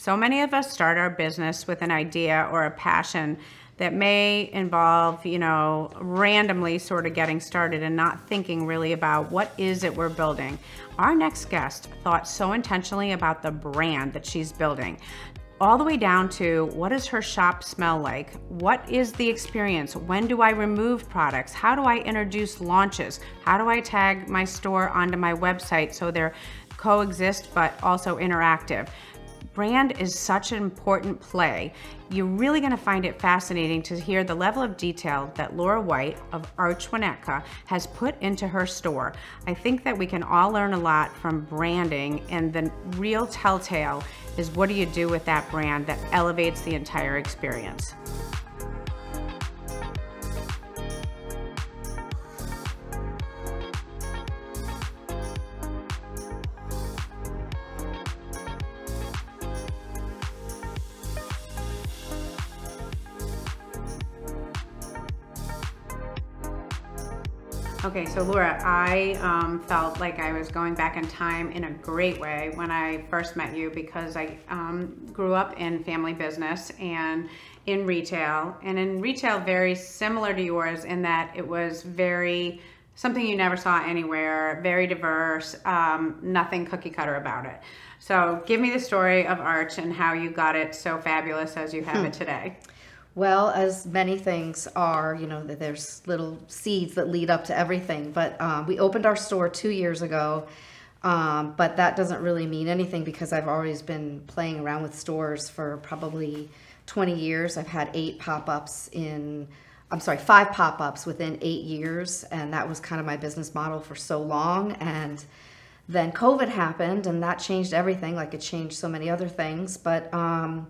So many of us start our business with an idea or a passion that may involve, you know, randomly sort of getting started and not thinking really about what is it we're building. Our next guest thought so intentionally about the brand that she's building all the way down to what does her shop smell like? What is the experience? When do I remove products? How do I introduce launches? How do I tag my store onto my website so they're coexist but also interactive? Brand is such an important play. You're really going to find it fascinating to hear the level of detail that Laura White of Arch Winnetka has put into her store. I think that we can all learn a lot from branding, and the real telltale is what do you do with that brand that elevates the entire experience. So Laura, I um, felt like I was going back in time in a great way when I first met you because I um, grew up in family business and in retail, and in retail, very similar to yours in that it was very something you never saw anywhere, very diverse, um, nothing cookie cutter about it. So, give me the story of Arch and how you got it so fabulous as you have hmm. it today. Well, as many things are, you know, there's little seeds that lead up to everything. But um, we opened our store two years ago, um, but that doesn't really mean anything because I've always been playing around with stores for probably 20 years. I've had eight pop ups in, I'm sorry, five pop ups within eight years. And that was kind of my business model for so long. And then COVID happened and that changed everything, like it changed so many other things. But, um,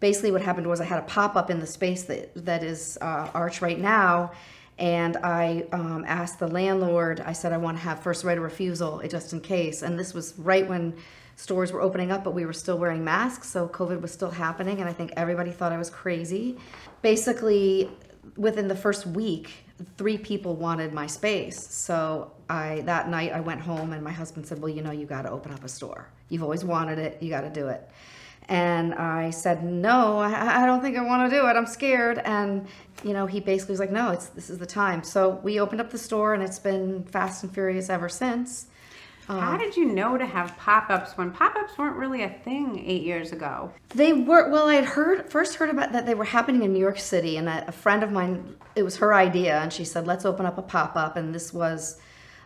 basically what happened was I had a pop up in the space that that is uh, Arch right now, and I um, asked the landlord. I said I want to have first right of refusal just in case, and this was right when stores were opening up, but we were still wearing masks, so COVID was still happening, and I think everybody thought I was crazy. Basically, within the first week, three people wanted my space. So I that night I went home and my husband said, "Well, you know, you got to open up a store. You've always wanted it. You got to do it." And I said, no, I, I don't think I want to do it. I'm scared. And, you know, he basically was like, no, it's, this is the time. So we opened up the store and it's been fast and furious ever since. How um, did you know to have pop-ups when pop-ups weren't really a thing eight years ago? They were. Well, I had heard first heard about that they were happening in New York City, and a, a friend of mine. It was her idea, and she said, "Let's open up a pop-up." And this was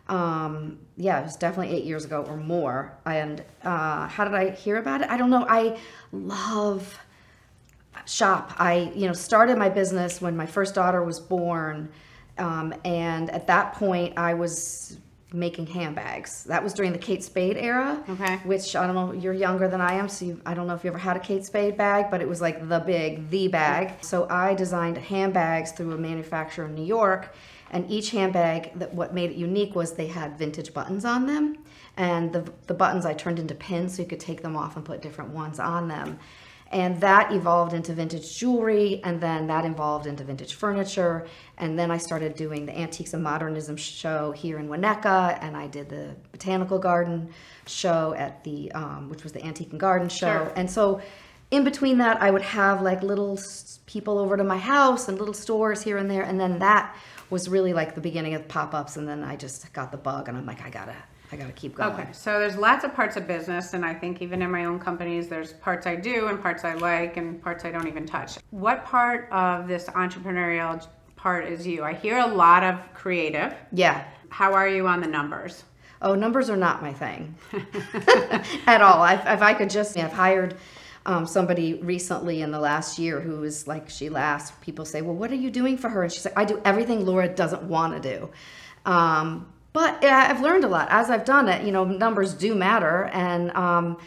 um, yeah, it was definitely eight years ago or more. And uh, how did I hear about it? I don't know. I love shop. I, you know, started my business when my first daughter was born. Um, and at that point, I was making handbags. That was during the Kate Spade era. Okay. Which I don't know, you're younger than I am, so you, I don't know if you ever had a Kate Spade bag, but it was like the big, the bag. So I designed handbags through a manufacturer in New York and each handbag that what made it unique was they had vintage buttons on them. And the, the buttons i turned into pins so you could take them off and put different ones on them. And that evolved into vintage jewelry and then that evolved into vintage furniture. And then i started doing the antiques and modernism show here in winnetka and i did the botanical garden show at the um, which was the antique and garden show. Sure. and so in between that i would have like little people over to my house and little stores here and there and then that was really like the beginning of pop-ups and then I just got the bug and I'm like I gotta I gotta keep going. Okay, so there's lots of parts of business, and I think even in my own companies, there's parts I do and parts I like and parts I don't even touch. What part of this entrepreneurial part is you? I hear a lot of creative. Yeah. How are you on the numbers? Oh, numbers are not my thing at all. If, if I could just, I've hired um, somebody recently in the last year who was like, she laughs. People say, Well, what are you doing for her? And she's like, I do everything Laura doesn't want to do. Um, but I've learned a lot as I've done it. You know, numbers do matter. And, um,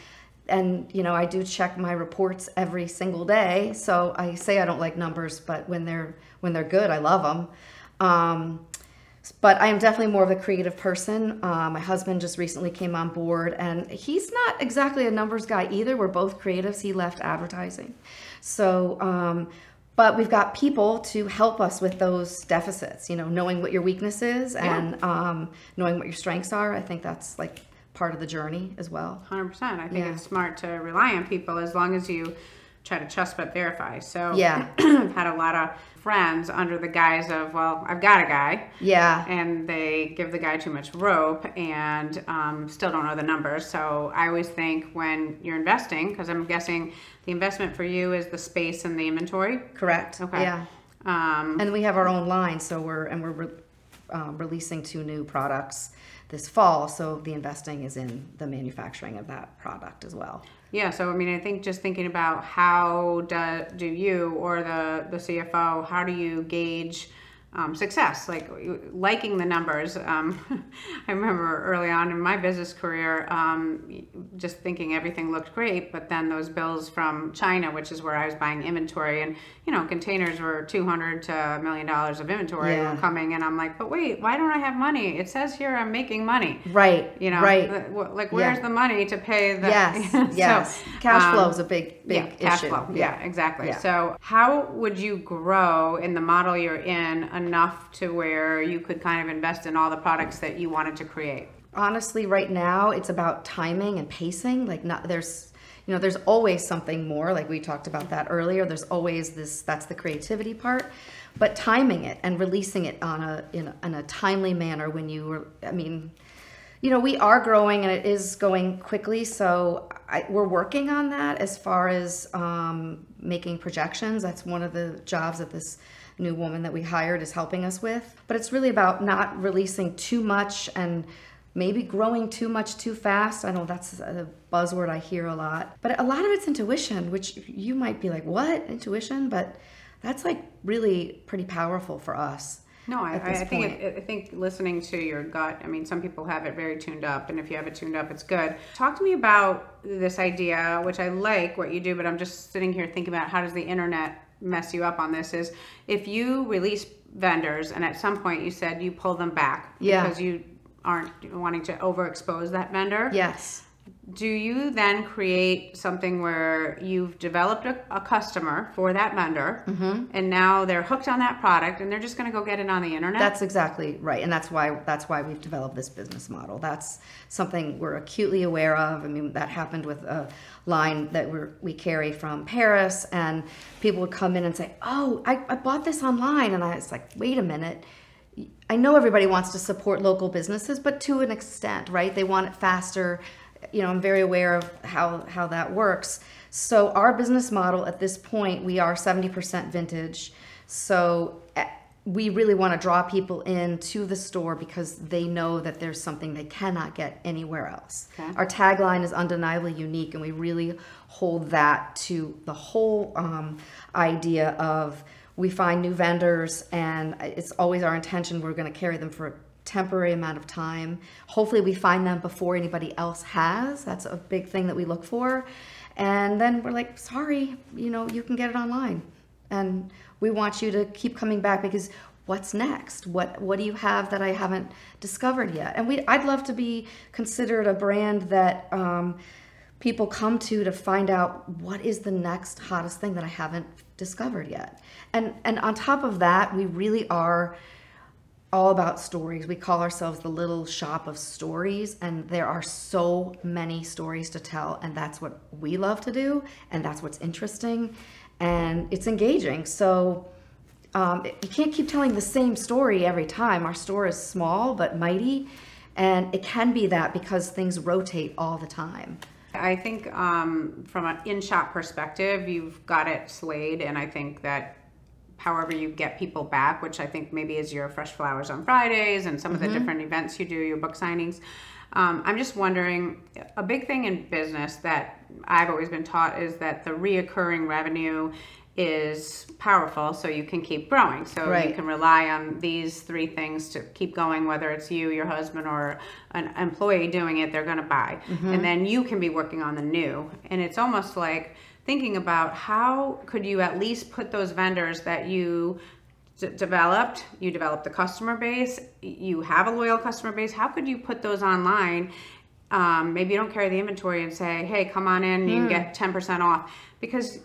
and you know i do check my reports every single day so i say i don't like numbers but when they're when they're good i love them um, but I am definitely more of a creative person. Uh, my husband just recently came on board, and he's not exactly a numbers guy either. We're both creatives. He left advertising, so. Um, but we've got people to help us with those deficits. You know, knowing what your weakness is and yeah. um, knowing what your strengths are. I think that's like part of the journey as well. Hundred percent. I think Yeah. it's smart to rely on people as long as you try to trust but verify. So Yeah. I've had a lot of friends under the guise of, well, I've got a guy, Yeah. and they give the guy too much rope and um, still don't know the numbers. So I always think when you're investing, because I'm guessing the investment for you is the space and the inventory. Correct. Okay. Yeah. Um, And we have our own line, so we're and we're re- um, releasing two new products this fall. So the investing is in the manufacturing of that product as well. Yeah, so I mean, I think just thinking about how do, do you or the, the CFO, how do you gauge um, success? Like liking the numbers. Um, I remember early on in my business career, um, just thinking everything looked great, but then those bills from China, which is where I was buying inventory, and you know, containers were two hundred to a million dollars of inventory Yeah. were coming, and I'm like, but wait, why don't I have money? It says here I'm making money. Right. You know, Right. the- like where's Yeah. the money to pay the? yes. So, yes. Cash um, flow is a big, big yeah, cash issue. flow. Yeah, exactly. Yeah. So, how would you grow in the model you're in enough to where you could kind of invest in all the products that you wanted to create? honestly right now it's about timing and pacing like not there's you know there's always something more like we talked about that earlier. There's always this that's the creativity part. But timing it and releasing it on a in, a- in a timely manner when you were i mean you know we are growing and it is going quickly so I, we're working on that as far as um, making projections. That's one of the jobs that this new woman that we hired is helping us with. But it's really about not releasing too much and maybe growing too much too fast. I know that's a buzzword i hear a lot. But a lot of it's intuition which you might be like what? Intuition? But that's like really pretty powerful for us No, I, I think it, I think listening to your gut. I mean, some people have it very tuned up, and if you have it tuned up, it's good. Talk to me about this idea, which I like what you do, but I'm just sitting here thinking about how does the internet mess you up on this? Is if you release vendors, and at some point you said you pull them back Yeah. because you aren't wanting to overexpose that vendor. yes Do you then create something where you've developed a, a customer for that vendor, Mm-hmm. and now they're hooked on that product, and they're just going to go get it on the internet? That's exactly right, and that's why that's why we've developed this business model. That's something we're acutely aware of. I mean, that happened with a line that we we carry from Paris, and people would come in and say, "Oh, I, I bought this online," and I was like, "Wait a minute." I know everybody wants to support local businesses, but to an extent, right? They want it faster. You know, I'm very aware of how how that works. So our business model at this point, we are 70% vintage. So eh, we really want to draw people in to the store because they know that there's something they cannot get anywhere else. Okay. Our tagline is undeniably unique, and we really hold that to the whole um, idea of we find new vendors, and it's always our intention we're going to carry them for temporary amount of time. Hopefully, we find them before anybody else has. That's a big thing that we look for. And then we're like, sorry, you know, you can get it online. And we want you to keep coming back because what's next? What what do you have that I haven't discovered yet? And we I'd love to be considered a brand that um, people come to to find out what is the next hottest thing that I haven't discovered yet. And and on top of that, we really are all about stories. We call ourselves the little shop of stories, and there are so many stories to tell, and that's what we love to do, and that's what's interesting, and it's engaging. So um, you can't keep telling the same story every time. Our store is small but mighty, and it can be that because things rotate all the time. I think um, from an in-shop perspective, you've got it slayed, and I think that however you get people back, which I think maybe is your fresh flowers on Fridays and some of the different events you do, your book signings. Um, I'm just wondering, a big thing in business that I've always been taught is that the reoccurring revenue is powerful, so you can keep growing. So you can rely on these three things to keep going, whether it's you, your husband, or an employee doing it, they're going to buy. And then you can be working on the new. And it's almost like thinking about how could you at least put those vendors that you d- developed, you developed the customer base, you have a loyal customer base, how could you put those online? Um, maybe you don't carry the inventory and say, hey, come on in, you can get 10% off. Because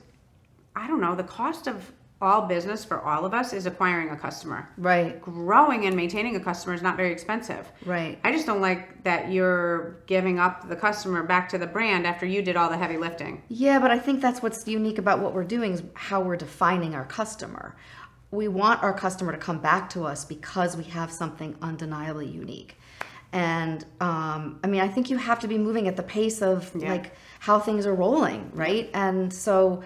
I don't know, the cost of all business for all of us is acquiring a customer. Right. Growing and maintaining a customer is not very expensive. Right. I just don't like that you're giving up the customer back to the brand after you did all the heavy lifting. Yeah, but I think that's what's unique about what we're doing is how we're defining our customer. We want our customer to come back to us because we have something undeniably unique. And um, I mean, I think you have to be moving at the pace of Yeah. like how things are rolling, right? And so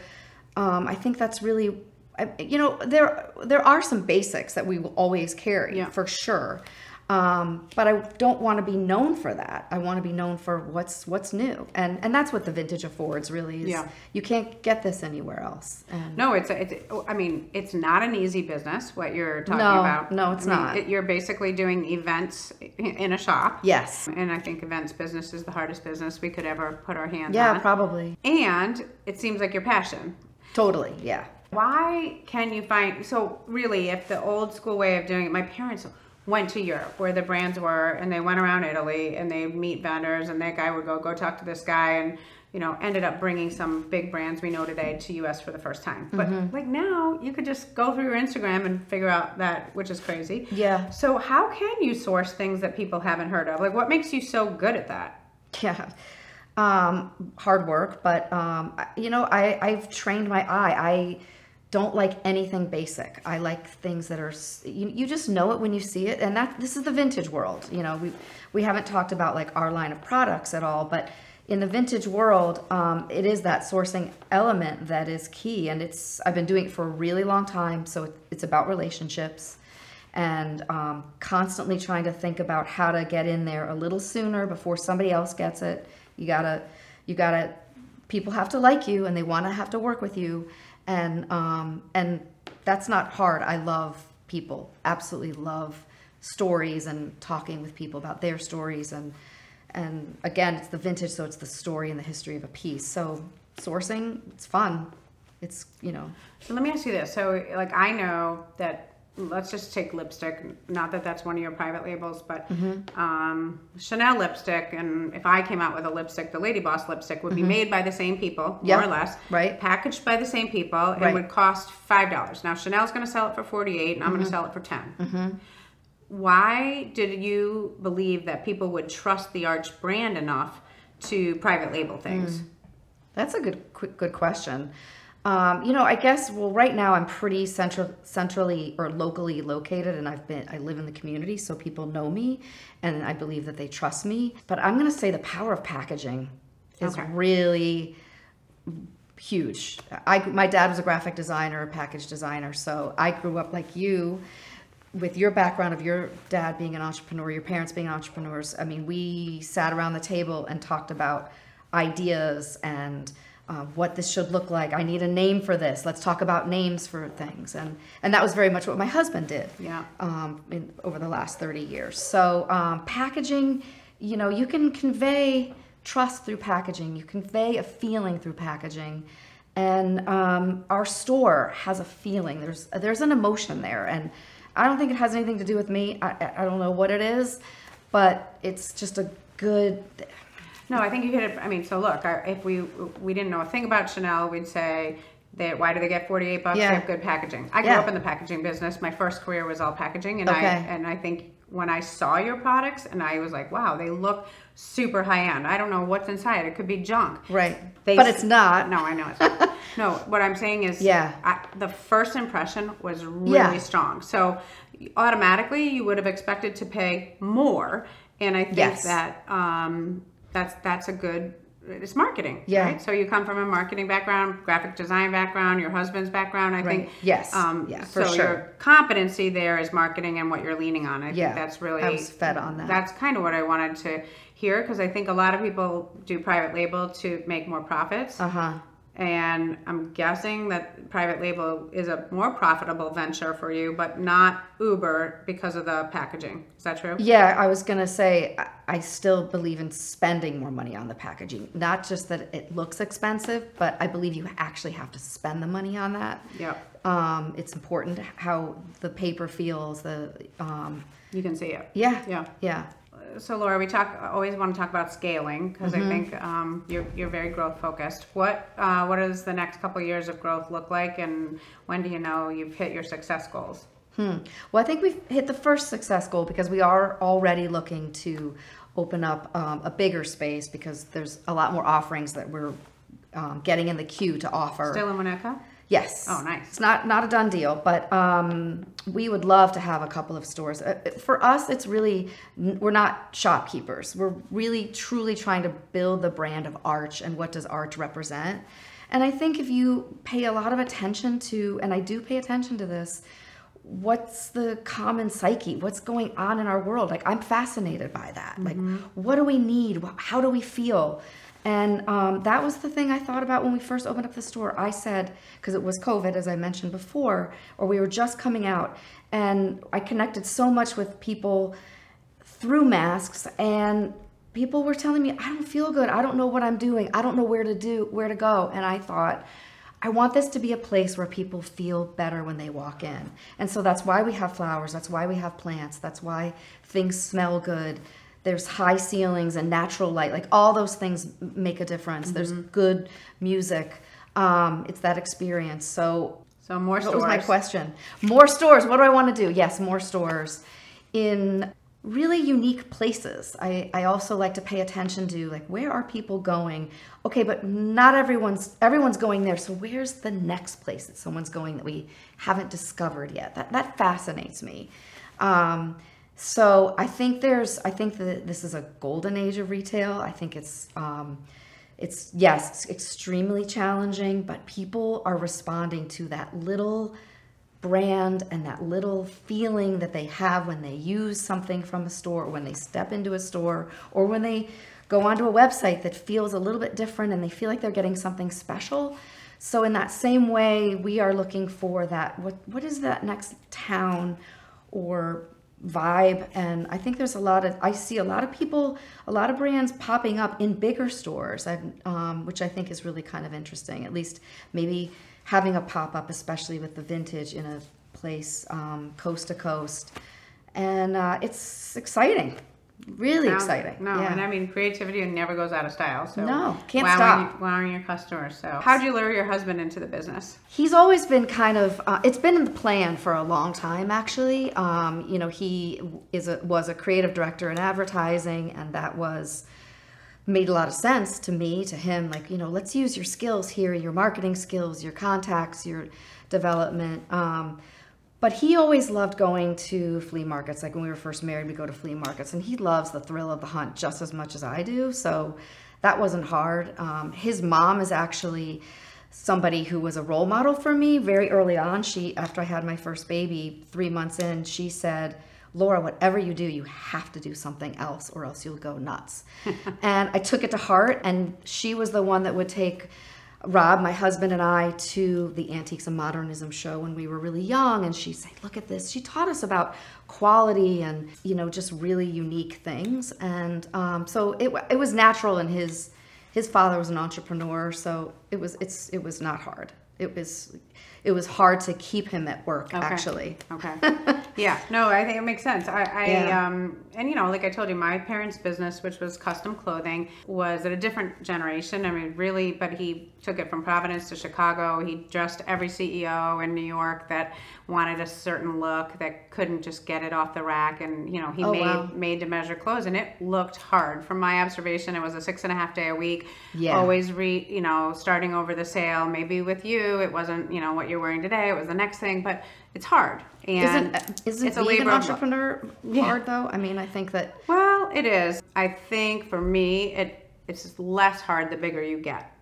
um, I think that's really, you know, there there are some basics that we will always carry Yeah. for sure. Um, but I don't want to be known for that. I want to be known for what's what's new, and and that's what the vintage affords really is. Yeah. You can't get this anywhere else. And No, it's, it's, I mean, it's not an easy business, what you're talking No, about. no, it's I mean, not. it- You're basically doing events in a shop. yes, And I think events business is the hardest business we could ever put our hands yeah, on. probably, And it seems like your passion. totally, yeah, Why can you find so really if the old school way of doing it, my parents went to Europe where the brands were and they went around Italy and they meet vendors and that guy would go go talk to this guy and you know ended up bringing some big brands we know today to US for the first time. But like now you could just go through your Instagram and figure out that which is crazy. Yeah. So how can you source things that people haven't heard of? Like what makes you so good at that? yeah. Um, hard work, but um, you know, I I've trained my eye. I don't like anything basic. I like things that are you, you just know it when you see it, and that this is the vintage world. You know, we we haven't talked about like our line of products at all, but in the vintage world, um, it is that sourcing element that is key, and it's I've been doing it for a really long time, so it's about relationships and um, constantly trying to think about how to get in there a little sooner before somebody else gets it. You gotta, you gotta. People have to like you, and they want to have to work with you, and um, and that's not hard. I love people. Absolutely love stories and talking with people about their stories and and again, it's the vintage, so it's the story and the history of a piece. So sourcing, it's fun. It's you know, So let me ask you this. So, like, I know that, let's just take lipstick, not that that's one of your private labels, but Mm-hmm. um, Chanel lipstick, and if I came out with a lipstick, the Lady Boss lipstick would be made by the same people, Mm-hmm. More or less, right. packaged by the same people, and Right. would cost $5. Now, Chanel's going to sell it for 48 and I'm going Mm-hmm. to sell it for 10 Why did you believe that people would trust the Arch brand enough to private label things? That's a good good question. Um, you know, I guess well, right now I'm pretty central, centrally or locally located, and I've been I live in the community, so people know me, and I believe that they trust me. But I'm going to say the power of packaging is Okay. really huge. I my dad was a graphic designer, a package designer, so I grew up like you with your background of your dad being an entrepreneur, your parents being entrepreneurs. I mean, we sat around the table and talked about ideas and uh, what this should look like. I need a name for this. Let's talk about names for things, and and that was very much what my husband did Yeah. um, in, over the last 30 years. So, um, packaging, you know, you can convey trust through packaging, you convey a feeling through packaging. And um, our store has a feeling. There's there's an emotion there, and I don't think it has anything to do with me. I- I don't know what it is, but it's just a good. No, I think you hit it. I mean, so look, our, if we we didn't know a thing about Chanel, we'd say that why do they get forty eight bucks? Yeah. They have good packaging. I grew Yeah. up in the packaging business. My first career was all packaging, and I Okay. and I think when I saw your products, and I was like, wow, they look super high end. I don't know what's inside. It could be junk. Right. They but s- it's not. No, I know it's not. no, what I'm saying is, Yeah. I, the first impression was really Yeah. strong. So automatically, you would have expected to pay more, and I think Yes. that um, that's that's a good. It's marketing, Yeah. right? So you come from a marketing background, graphic design background, your husband's background. I think, Right. Yes. um, Yeah, for so sure. your competency there is marketing and what you're leaning on. I Yeah. think that's really I was fed on that. That's kind of what I wanted to hear because I think a lot of people do private label to make more profits. Uh huh. And I'm guessing that private label is a more profitable venture for you, but not Uber because of the packaging. Is that true? Yeah, I was gonna say I- still believe in spending more money on the packaging. Not just that it looks expensive, but I believe you actually have to spend the money on that. Yep. Um, it's important how the paper feels. The um, You can see it. yeah, Yeah. yeah, so Laura, we talk always want to talk about scaling because Mm-hmm. I think um, you're you're very growth focused. What uh, what does the next couple years of growth look like, and when do you know you've hit your success goals? Hmm. Well, I think we've hit the first success goal because we are already looking to open up um, a bigger space because there's a lot more offerings that we're um, getting in the queue to offer. Still in Winnetka? Yes. Oh, nice. It's not not a done deal, but um, we would love to have a couple of stores. Uh, For us, it's really we're not shopkeepers. We're really truly trying to build the brand of Arch and what does Arch represent. And I think if you pay a lot of attention to, and I do pay attention to this, what's the common psyche? What's going on in our world? Like I'm fascinated by that. Like, what do we need? How do we feel? And um, that was the thing I thought about when we first opened up the store. I said, because it was COVID, as I mentioned before, or we were just coming out, and I connected so much with people through masks, and people were telling me, I don't feel good. I don't know what I'm doing. I don't know where to do, where to go. And I thought, I want this to be a place where people feel better when they walk in. And so that's why we have flowers. That's why we have plants. That's why things smell good. There's high ceilings and natural light. Like all those things make a difference. There's good music. Um, it's that experience. So So more what stores. was my question? More stores. What do I want to do? Yes, more stores in really unique places. I, I also like to pay attention to like where are people going? Okay, but not everyone's everyone's going there. So where's the next place that someone's going that we haven't discovered yet? That that fascinates me. Um, so I think there's I think that this is a golden age of retail. I think it's um, it's yes, it's extremely challenging, but people are responding to that little brand and that little feeling that they have when they use something from a store or when they step into a store or when they go onto a website that feels a little bit different and they feel like they're getting something special. So in that same way, we are looking for that what what is that next town or vibe and i think there's a lot of i see a lot of people a lot of brands popping up in bigger stores um, which i think is really kind of interesting at least maybe having a pop-up especially with the vintage in a place um, coast to coast. And uh, it's exciting really No, exciting No, yeah. and I mean creativity never goes out of style. So No, can't wowing, stop. Wowing your customers. So how'd you lure your husband into the business? He's always been kind of. Uh, it's been in the plan for a long time, actually. Um, you know, he is a, was a creative director in advertising, and that was made a lot of sense to me, to him. Like, you know, let's use your skills here, your marketing skills, your contacts, your development. Um, but he always loved going to flea markets. Like when we were first married, we go to flea markets, and he loves the thrill of the hunt just as much as I do. So that wasn't hard. Um, his mom is actually somebody who was a role model for me very early on. She, after I had my first baby, three months in, she said, Laura, whatever you do, you have to do something else or else you'll go nuts. and I took it to heart, and she was the one that would take Rob, my husband, and I to the Antiques and Modernism show when we were really young, and she said, "Look at this." She taught us about quality and you know just really unique things, and um, so it it was natural. And his his father was an entrepreneur, so it was it's it was not hard. It was it was hard to keep him at work Okay. actually. Okay. yeah. No, I think it makes sense. I, I Yeah. um, and you know, like I told you, my parents' business, which was custom clothing, was at a different generation. I mean, really, but he took it from Providence to Chicago. He dressed every CEO in New York that wanted a certain look that couldn't just get it off the rack, and you know, he Oh, made wow. made to measure clothes, and it looked hard. From my observation, it was a six and a half day a week. Yeah. Always re, you know, starting over the sale. Maybe with you, it wasn't, you know, what you're wearing today. It was the next thing, but it's hard. And Isn't isn't it's a being an labor of love. entrepreneur hard though? I mean, I think that Well, it is. I think for me, it it's less hard the bigger you get.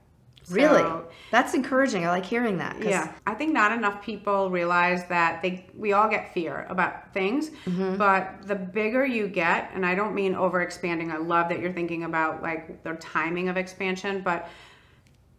really So, that's encouraging. I like hearing that. 'cause- yeah, I think not enough people realize that they we all get fear about things, Mm-hmm. but the bigger you get, and I don't mean over expanding. I love that you're thinking about like the timing of expansion, but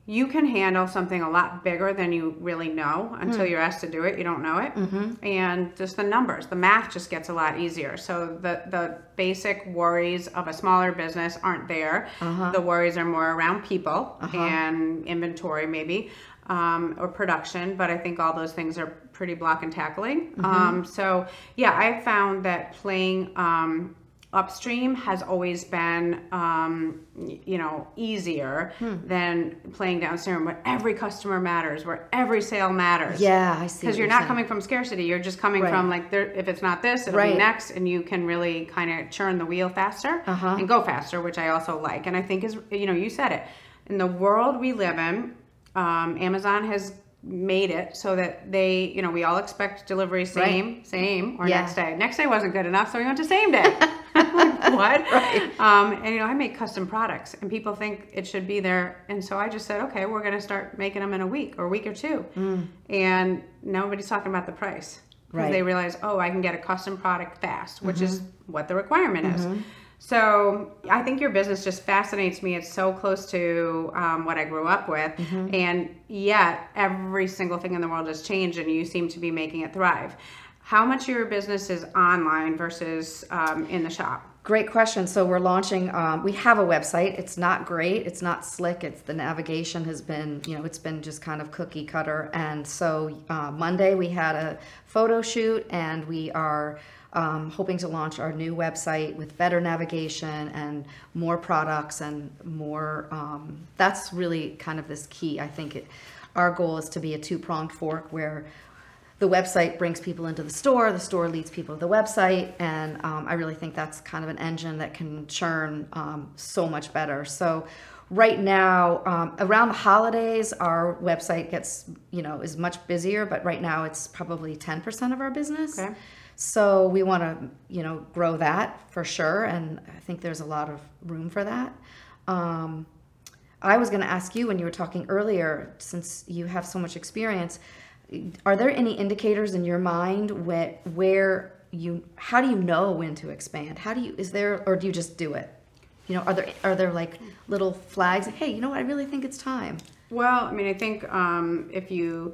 you can handle something a lot bigger than you really know until Hmm. you're asked to do it. You don't know it, Mm-hmm. and just the numbers, the math just gets a lot easier. So the the basic worries of a smaller business aren't there. Uh-huh. The worries are more around people and inventory, maybe. Um, or production, but I think all those things are pretty block and tackling. Mm-hmm. Um, so yeah, I found that playing um, upstream has always been, um, you know, easier Hmm. than playing downstream, where every customer matters, where every sale matters. Yeah, I see. Because you're you're not saying. coming from scarcity. You're just coming Right. from like, there, if it's not this, it'll Right. be next, and you can really kind of churn the wheel faster Uh-huh. and go faster, which I also like. And I think is, you know, you said it. In the world we live in, um, Amazon has made it so that they, you know, we all expect delivery same, same, or Yeah. next day. Next day wasn't good enough, so we went to same day. what? Right. Um, and you know, I make custom products, and people think it should be there, and so I just said, okay, we're going to start making them in a week or a week or two, and nobody's talking about the price because Right. they realize, oh, I can get a custom product fast, which is what the requirement is. So I think your business just fascinates me. It's so close to um, what I grew up with, and yet every single thing in the world has changed, and you seem to be making it thrive. How much of your business is online versus um, in the shop? Great question. So we're launching. Um, we have a website. It's not great. It's not slick. It's the navigation has been, you know, it's been just kind of cookie cutter. And so uh, Monday we had a photo shoot, and we are um, hoping to launch our new website with better navigation and more products and more. Um, that's really kind of this key. I think it. Our goal is to be a two pronged fork where the website brings people into the store, the store leads people to the website, and um, I really think that's kind of an engine that can churn um, so much better. So, right now, um, around the holidays, our website gets, you know, is much busier, but right now it's probably 10% of our business. Okay. So, we want to, you know, grow that for sure, and I think there's a lot of room for that. Um, I was going to ask you when you were talking earlier, since you have so much experience, are there any indicators in your mind where, where you, how do you know when to expand? How do you, is there, or do you just do it? You know, are there, are there like little flags? Hey, you know what? I really think it's time. Well, I mean, I think um, if you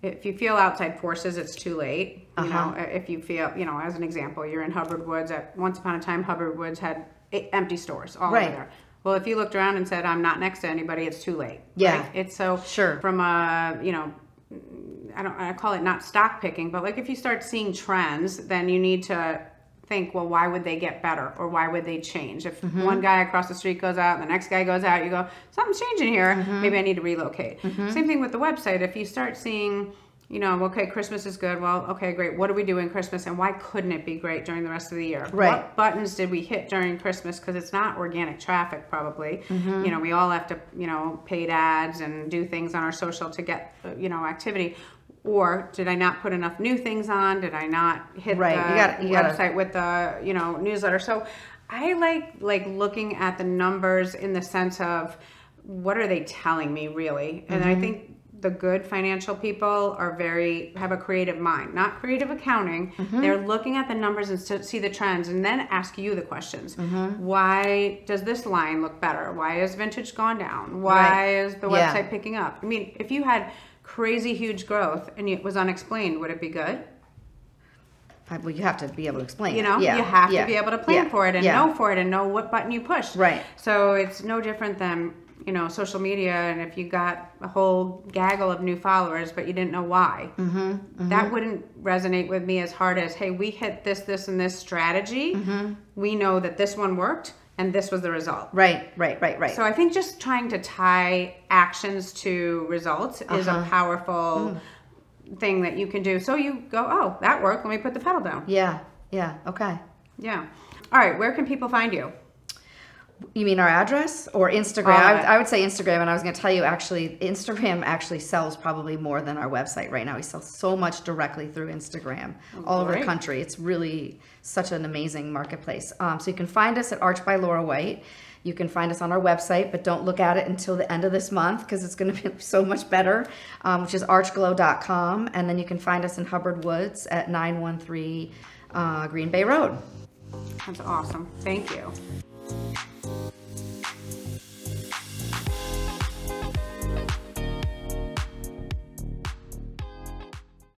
if you feel outside forces, it's too late. You Uh-huh. know, if you feel, you know, as an example, you're in Hubbard Woods. At once upon a time, Hubbard Woods had empty stores all Right. over there. Well, if you looked around and said, "I'm not next to anybody," it's too late. Yeah. Like, it's so Sure. from a you know. I don't. I call it not stock picking, but like if you start seeing trends, then you need to think, well, why would they get better or why would they change? If Mm-hmm. one guy across the street goes out and the next guy goes out, you go, something's changing here. Mm-hmm. Maybe I need to relocate. Same thing with the website. If you start seeing, you know, okay, Christmas is good. Well, okay, great. What are we doing Christmas and why couldn't it be great during the rest of the year? Right. What buttons did we hit during Christmas? Because it's not organic traffic, probably. Mm-hmm. You know, we all have to, you know, paid ads and do things on our social to get, uh, you know, activity. Or did I not put enough new things on? Did I not hit Right. the You gotta- you gotta- website with the you know newsletter? So I like like looking at the numbers in the sense of what are they telling me really, and Mm-hmm. I think the good financial people are very have a creative mind not creative accounting Mm-hmm. they're looking at the numbers and see the trends and then ask you the questions Mm-hmm. why does this line look better why has vintage gone down why Right. is the Yeah. website picking up i mean if you had crazy huge growth and it was unexplained would it be good? I- Well, you have to be able to explain. you know Yeah, you have yeah, to be able to plan yeah, for it and know for it and know what button you push. Right. so it's no different than you know social media and if you got a whole gaggle of new followers but you didn't know why. Mm-hmm, that wouldn't resonate with me as hard as hey we hit this this and this strategy. Mm-hmm. we know that this one worked and this was the result Right, right, right, right. so I think just trying to tie actions to results is Uh-huh. a powerful Mm. thing that you can do. So you go, oh, that worked. Let me put the pedal down. yeah, yeah. Okay. Yeah. All right. Where can people find you? You mean our address or Instagram? I, would. I would say Instagram, and I was going to tell you actually, Instagram actually sells probably more than our website right now. We sell so much directly through Instagram all over the great. country. It's really such an amazing marketplace. Um, so you can find us at Arch by Laura White. You can find us on our website, but don't look at it until the end of this month because it's going to be so much better, um, which is archglow.com. And then you can find us in Hubbard Woods at 913 uh, Green Bay Road. That's awesome. Thank you. Peace.